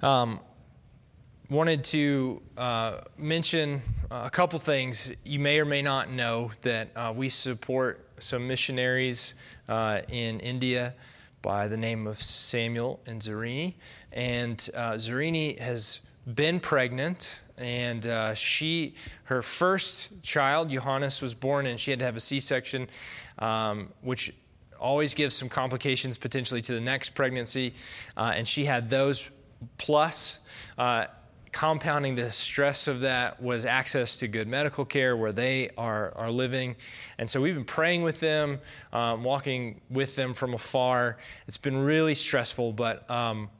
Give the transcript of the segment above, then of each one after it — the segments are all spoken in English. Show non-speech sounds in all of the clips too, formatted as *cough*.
Um, wanted to uh, mention a couple things. You may or may not know that uh, we support some missionaries uh, in India by the name of Samuel and Zarini. And uh, Zarini has been pregnant, and uh, she, her first child, Johannes, was born, and she had to have a C-section, um, which always gives some complications potentially to the next pregnancy. Uh, and she had those plus uh, compounding the stress of that was access to good medical care where they are, are living. And so we've been praying with them, um, walking with them from afar. It's been really stressful, but um,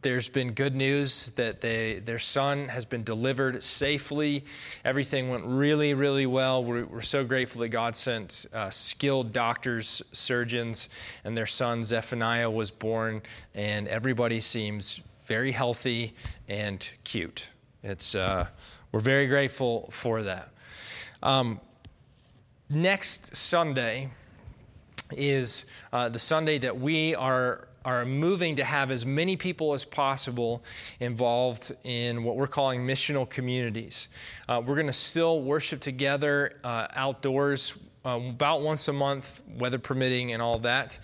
there's been good news that they, their son has been delivered safely. Everything went really, really well. We're, we're so grateful that God sent uh, skilled doctors, surgeons, and their son Zephaniah was born, and everybody seems very healthy and cute. It's, uh, we're very grateful for that. Um, next Sunday is uh, the Sunday that we are are moving to have as many people as possible involved in what we're calling missional communities. Uh, we're going to still worship together uh, outdoors uh, about once a month, weather permitting, and all that.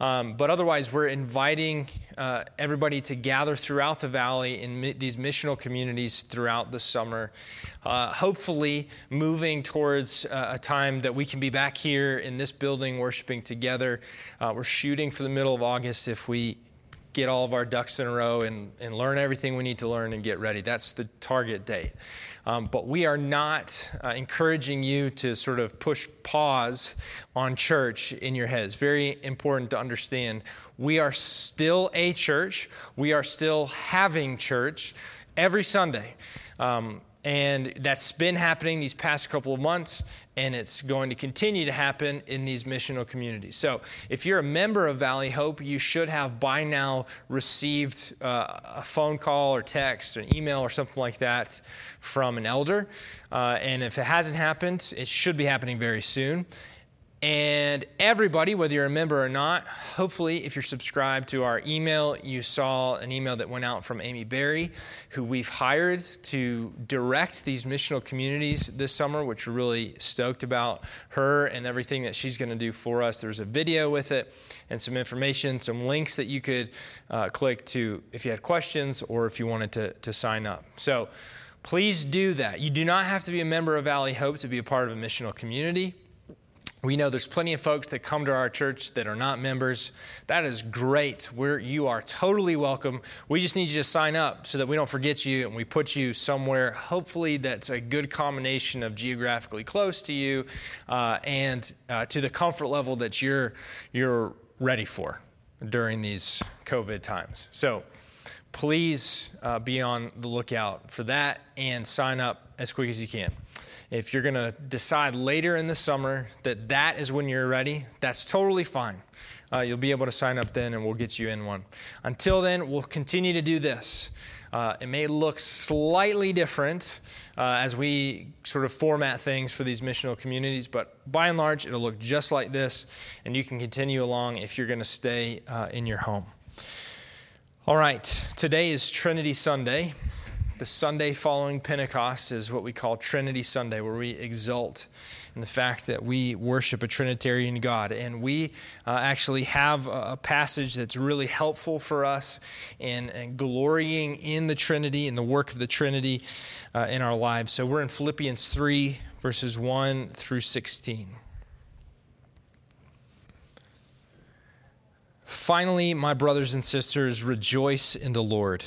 Um, but otherwise, we're inviting uh, everybody to gather throughout the valley in mi- these missional communities throughout the summer. Uh, hopefully, moving towards uh, a time that we can be back here in this building worshiping together. Uh, we're shooting for the middle of August if we get all of our ducks in a row and, and learn everything we need to learn and get ready. That's the target date. Um, but we are not uh, encouraging you to sort of push pause on church in your head. It's very important to understand. We are still a church, we are still having church every Sunday. Um, and that's been happening these past couple of months, and it's going to continue to happen in these missional communities. So, if you're a member of Valley Hope, you should have by now received uh, a phone call or text or an email or something like that from an elder. Uh, and if it hasn't happened, it should be happening very soon. And everybody, whether you're a member or not, hopefully, if you're subscribed to our email, you saw an email that went out from Amy Berry, who we've hired to direct these missional communities this summer, which we're really stoked about her and everything that she's going to do for us. There's a video with it and some information, some links that you could uh, click to if you had questions or if you wanted to, to sign up. So please do that. You do not have to be a member of Valley Hope to be a part of a missional community. We know there's plenty of folks that come to our church that are not members. That is great. We're, you are totally welcome. We just need you to sign up so that we don't forget you and we put you somewhere, hopefully, that's a good combination of geographically close to you uh, and uh, to the comfort level that you're, you're ready for during these COVID times. So please uh, be on the lookout for that and sign up as quick as you can. If you're going to decide later in the summer that that is when you're ready, that's totally fine. Uh, you'll be able to sign up then and we'll get you in one. Until then, we'll continue to do this. Uh, it may look slightly different uh, as we sort of format things for these missional communities, but by and large, it'll look just like this, and you can continue along if you're going to stay uh, in your home. All right, today is Trinity Sunday the Sunday following Pentecost is what we call Trinity Sunday, where we exult in the fact that we worship a Trinitarian God. And we uh, actually have a, passage that's really helpful for us in, in, glorying in the Trinity, in the work of the Trinity uh, in our lives. So we're in Philippians 3, verses 1 through 16. Finally, my brothers and sisters, rejoice in the Lord.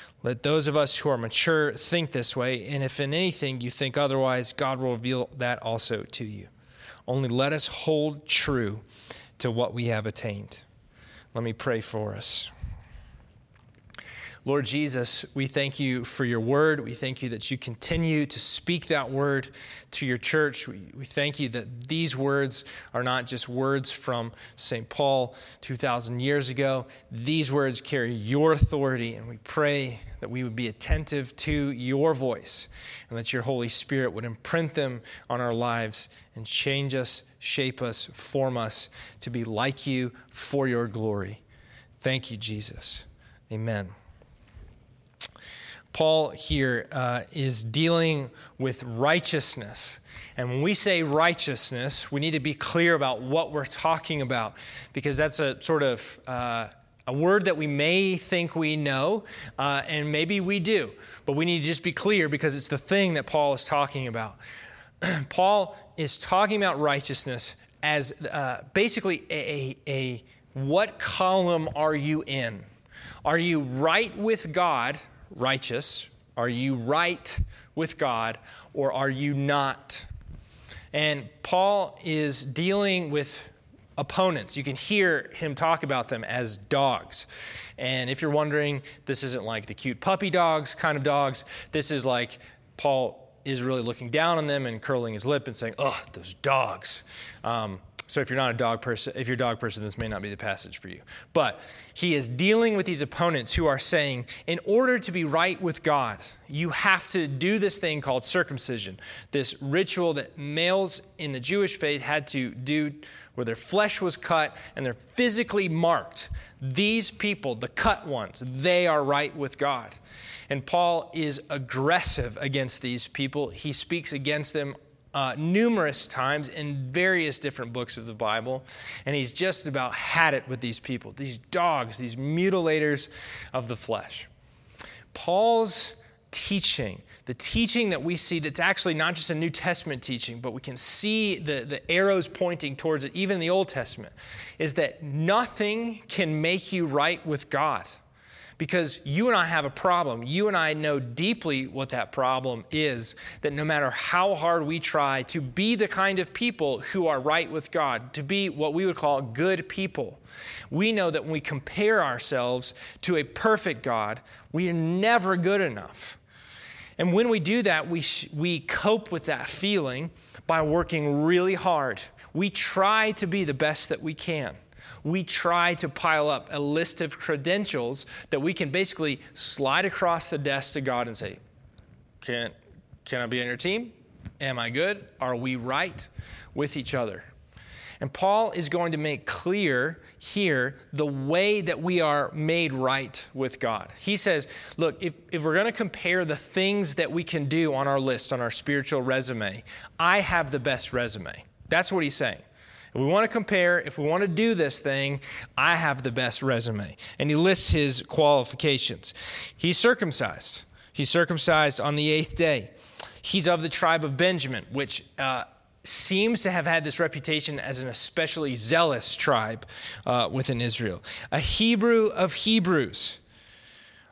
Let those of us who are mature think this way, and if in anything you think otherwise, God will reveal that also to you. Only let us hold true to what we have attained. Let me pray for us. Lord Jesus, we thank you for your word. We thank you that you continue to speak that word to your church. We, we thank you that these words are not just words from St. Paul 2,000 years ago. These words carry your authority, and we pray that we would be attentive to your voice and that your Holy Spirit would imprint them on our lives and change us, shape us, form us to be like you for your glory. Thank you, Jesus. Amen. Paul here uh, is dealing with righteousness. And when we say righteousness, we need to be clear about what we're talking about because that's a sort of uh, a word that we may think we know, uh, and maybe we do, but we need to just be clear because it's the thing that Paul is talking about. *clears throat* Paul is talking about righteousness as uh, basically a, a, a what column are you in? Are you right with God? Righteous? Are you right with God or are you not? And Paul is dealing with opponents. You can hear him talk about them as dogs. And if you're wondering, this isn't like the cute puppy dogs kind of dogs. This is like Paul is really looking down on them and curling his lip and saying, Oh, those dogs. Um, so if you're not a dog person, if you're a dog person, this may not be the passage for you. But he is dealing with these opponents who are saying, in order to be right with God, you have to do this thing called circumcision, this ritual that males in the Jewish faith had to do where their flesh was cut and they're physically marked. These people, the cut ones, they are right with God. And Paul is aggressive against these people. He speaks against them uh, numerous times in various different books of the Bible, and he's just about had it with these people, these dogs, these mutilators of the flesh. Paul's teaching, the teaching that we see that's actually not just a New Testament teaching, but we can see the, the arrows pointing towards it, even in the Old Testament, is that nothing can make you right with God because you and I have a problem. You and I know deeply what that problem is that no matter how hard we try to be the kind of people who are right with God, to be what we would call good people, we know that when we compare ourselves to a perfect God, we are never good enough. And when we do that, we, sh- we cope with that feeling by working really hard. We try to be the best that we can we try to pile up a list of credentials that we can basically slide across the desk to God and say, Can, can I be on your team? Am I good? Are we right with each other? And Paul is going to make clear here the way that we are made right with God. He says, look, if, if we're going to compare the things that we can do on our list, on our spiritual resume, I have the best resume. That's what he's saying. If we want to compare, if we want to do this thing, I have the best resume. And he lists his qualifications. He's circumcised. He's circumcised on the eighth day. He's of the tribe of Benjamin, which uh, seems to have had this reputation as an especially zealous tribe uh, within Israel. A Hebrew of Hebrews.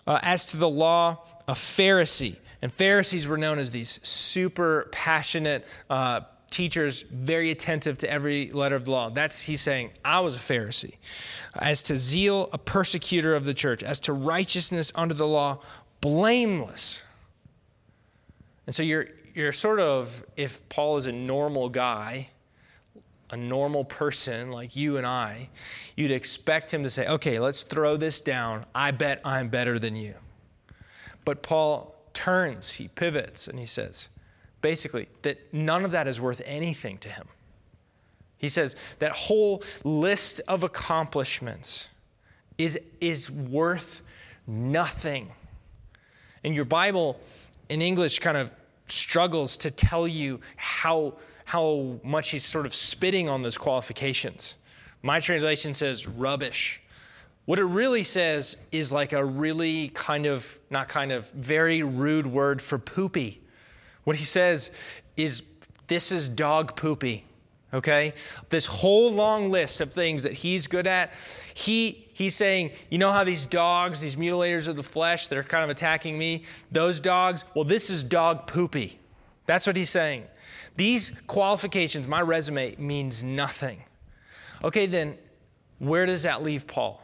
Uh, as to the law, a Pharisee. And Pharisees were known as these super passionate uh, teachers very attentive to every letter of the law. That's he's saying, I was a Pharisee. As to zeal, a persecutor of the church. As to righteousness under the law, blameless. And so you're, you're sort of, if Paul is a normal guy, a normal person like you and I, you'd expect him to say, okay, let's throw this down. I bet I'm better than you. But Paul turns, he pivots, and he says, basically, that none of that is worth anything to him. He says that whole list of accomplishments is, is worth nothing. And your Bible in English kind of struggles to tell you how, how much he's sort of spitting on those qualifications. My translation says rubbish. What it really says is like a really kind of, not kind of, very rude word for poopy. What he says is, this is dog poopy okay? This whole long list of things that he's good at he he's saying you know how these dogs these mutilators of the flesh that are kind of attacking me those dogs well this is dog poopy. That's what he's saying. These qualifications my resume means nothing. Okay then where does that leave paul?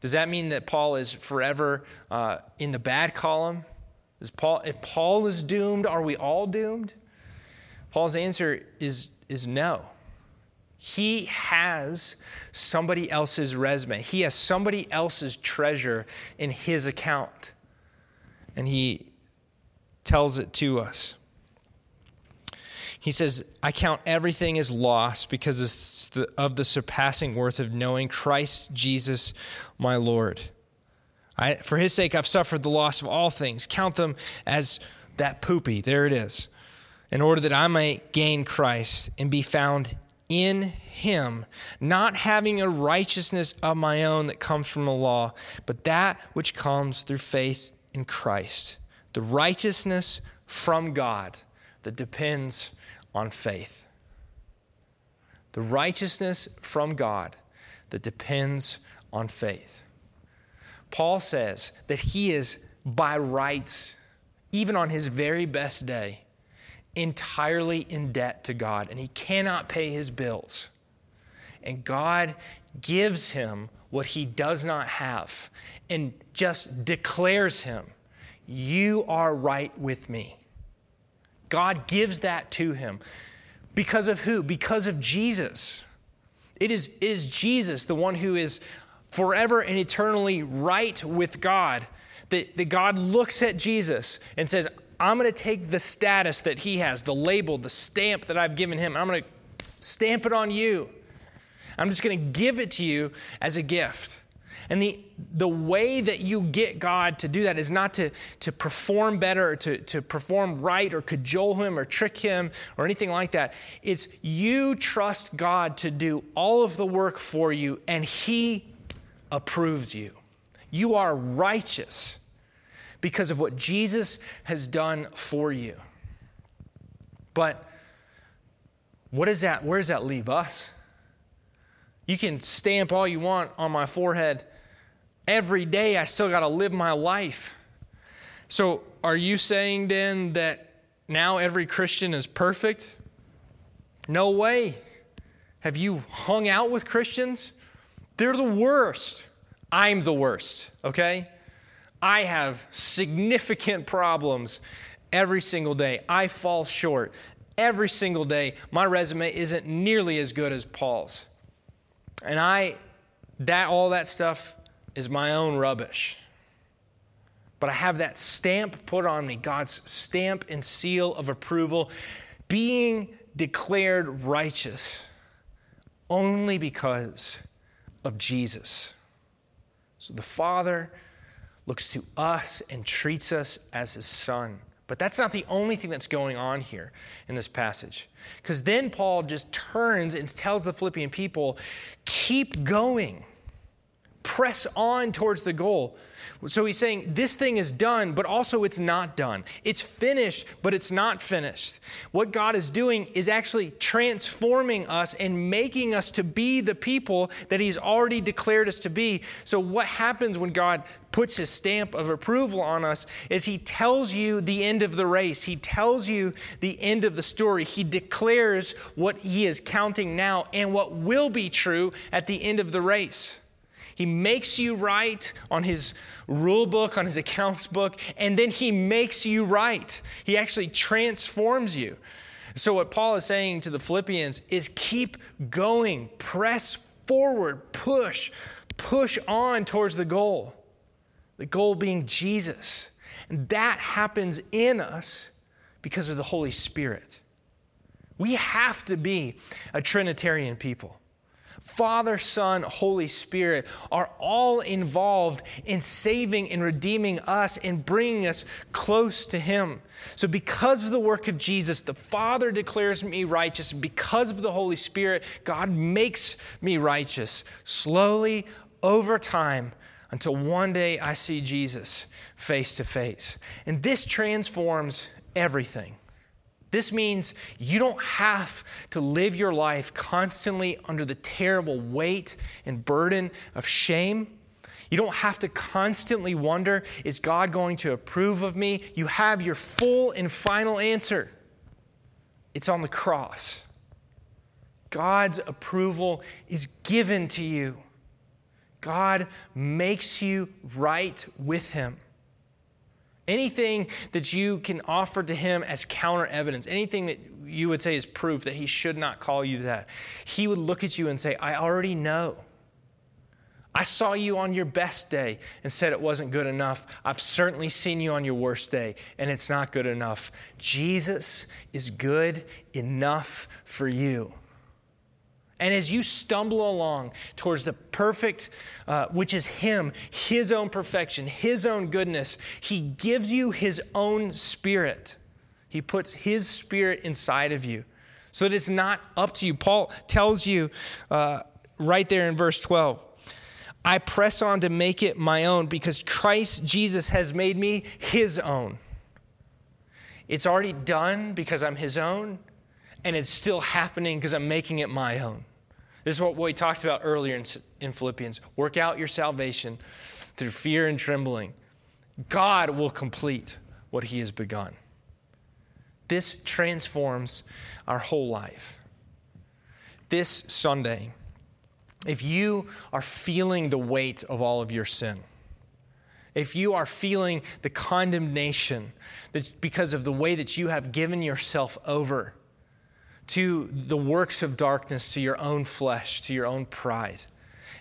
Does that mean that paul is forever uh, in the bad column is paul if paul is doomed are we all doomed paul's answer is is no. He has somebody else's resume, he has somebody else's treasure in his account. And he tells it to us. He says, I count everything as loss because of the surpassing worth of knowing Christ Jesus, my Lord. I, for his sake, I've suffered the loss of all things. Count them as that poopy. There it is in order that I may gain Christ and be found in him, not having a righteousness of my own that comes from the law, but that which comes through faith in Christ. The righteousness from God that depends on faith. The righteousness from God that depends on faith. Paul says that he is by rights, even on his very best day, entirely in debt to God and he cannot pay his bills. And God gives him what he does not have and just declares him, You are right with me. God gives that to him. Because of who? Because of Jesus. It is, is Jesus, the one who is forever and eternally right with God, that, that God looks at Jesus and says, I'm going to take the status that he has, the label, the stamp that I've given him, I'm going to stamp it on you. I'm just going to give it to you as a gift. And the, the way that you get God to do that is not to, to perform better or to, to perform right or cajole him or trick him or anything like that. It's you trust God to do all of the work for you and he approves you. You are righteous because of what Jesus has done for you. But what is that? Where does that leave us? You can stamp all you want on my forehead. Every day I still got to live my life. So, are you saying then that now every Christian is perfect? No way. Have you hung out with Christians? They're the worst. I'm the worst, okay? I have significant problems every single day. I fall short every single day. My resume isn't nearly as good as Paul's. And I, that, all that stuff is my own rubbish. But I have that stamp put on me, God's stamp and seal of approval, being declared righteous only because of Jesus. So the Father looks to us and treats us as his son. But that's not the only thing that's going on here in this passage. Because then Paul just turns and tells the Philippian people, keep going, press on towards the goal. So he's saying this thing is done, but also it's not done. It's finished, but it's not finished. What God is doing is actually transforming us and making us to be the people that he's already declared us to be. So, what happens when God puts his stamp of approval on us is he tells you the end of the race, he tells you the end of the story. He declares what he is counting now and what will be true at the end of the race. He makes you right on his rule book, on his accounts book, and then he makes you right. He actually transforms you. So, what Paul is saying to the Philippians is keep going, press forward, push, push on towards the goal. The goal being Jesus. And that happens in us because of the Holy Spirit. We have to be a Trinitarian people. Father, Son, Holy Spirit are all involved in saving and redeeming us and bringing us close to Him. So, because of the work of Jesus, the Father declares me righteous. And because of the Holy Spirit, God makes me righteous slowly over time until one day I see Jesus face to face. And this transforms everything. This means you don't have to live your life constantly under the terrible weight and burden of shame. You don't have to constantly wonder, is God going to approve of me? You have your full and final answer. It's on the cross. God's approval is given to you. God makes you right with Him. Anything that you can offer to him as counter evidence, anything that you would say is proof that he should not call you that, he would look at you and say, I already know. I saw you on your best day and said it wasn't good enough. I've certainly seen you on your worst day and it's not good enough. Jesus is good enough for you. And as you stumble along towards the perfect, uh, which is Him, His own perfection, His own goodness, He gives you His own Spirit. He puts His Spirit inside of you so that it's not up to you. Paul tells you uh, right there in verse 12 I press on to make it my own because Christ Jesus has made me His own. It's already done because I'm His own, and it's still happening because I'm making it my own. This is what we talked about earlier in, in Philippians. Work out your salvation through fear and trembling. God will complete what He has begun. This transforms our whole life. This Sunday, if you are feeling the weight of all of your sin, if you are feeling the condemnation that because of the way that you have given yourself over to the works of darkness, to your own flesh, to your own pride.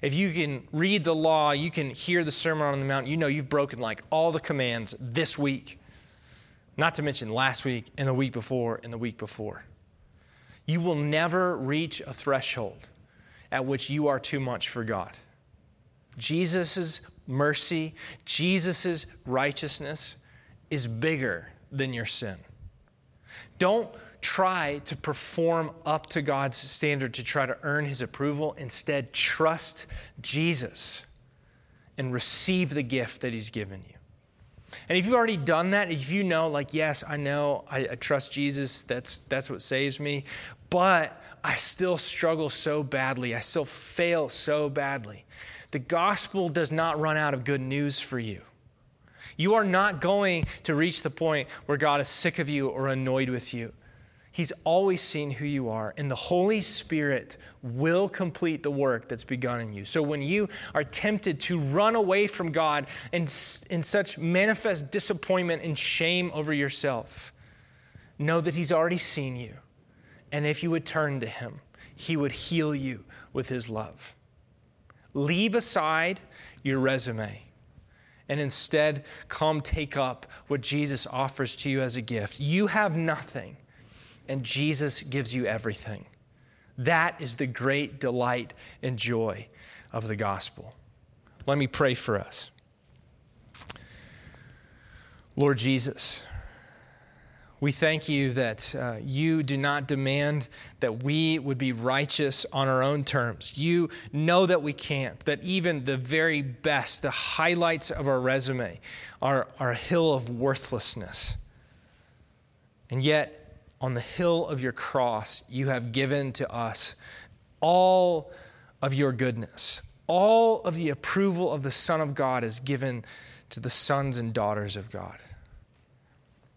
If you can read the law, you can hear the Sermon on the Mount, you know you've broken like all the commands this week. Not to mention last week and the week before and the week before. You will never reach a threshold at which you are too much for God. Jesus' mercy, Jesus' righteousness is bigger than your sin. Don't try to perform up to God's standard to try to earn his approval. Instead, trust Jesus and receive the gift that he's given you. And if you've already done that, if you know, like, yes, I know, I, I trust Jesus, that's, that's what saves me, but I still struggle so badly, I still fail so badly. The gospel does not run out of good news for you. You are not going to reach the point where God is sick of you or annoyed with you. He's always seen who you are, and the Holy Spirit will complete the work that's begun in you. So when you are tempted to run away from God in, in such manifest disappointment and shame over yourself, know that He's already seen you. And if you would turn to Him, He would heal you with His love. Leave aside your resume and instead come take up what Jesus offers to you as a gift. You have nothing and Jesus gives you everything. That is the great delight and joy of the gospel. Let me pray for us. Lord Jesus, we thank you that uh, you do not demand that we would be righteous on our own terms. You know that we can't, that even the very best, the highlights of our resume, are, are a hill of worthlessness. And yet, on the hill of your cross, you have given to us all of your goodness. All of the approval of the Son of God is given to the sons and daughters of God.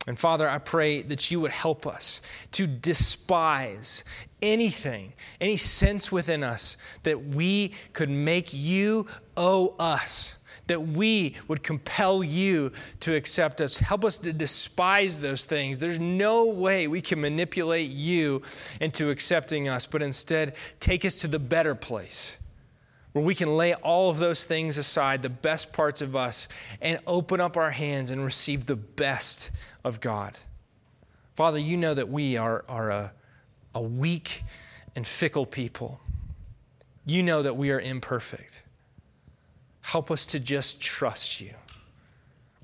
And Father, I pray that you would help us to despise anything, any sense within us that we could make you owe us, that we would compel you to accept us. Help us to despise those things. There's no way we can manipulate you into accepting us, but instead take us to the better place where we can lay all of those things aside, the best parts of us, and open up our hands and receive the best of God. Father, you know that we are, are a, a weak and fickle people. You know that we are imperfect. Help us to just trust you.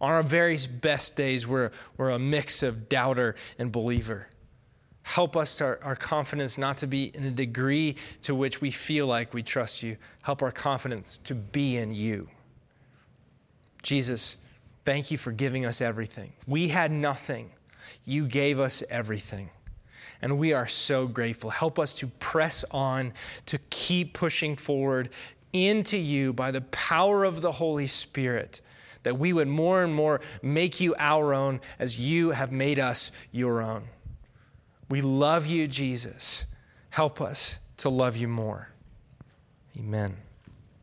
On our very best days, we're, we're a mix of doubter and believer. Help us, our, our confidence, not to be in the degree to which we feel like we trust you. Help our confidence to be in you. Jesus, thank you for giving us everything. We had nothing, you gave us everything. And we are so grateful. Help us to press on, to keep pushing forward into you by the power of the Holy Spirit, that we would more and more make you our own as you have made us your own. We love you, Jesus. Help us to love you more. Amen.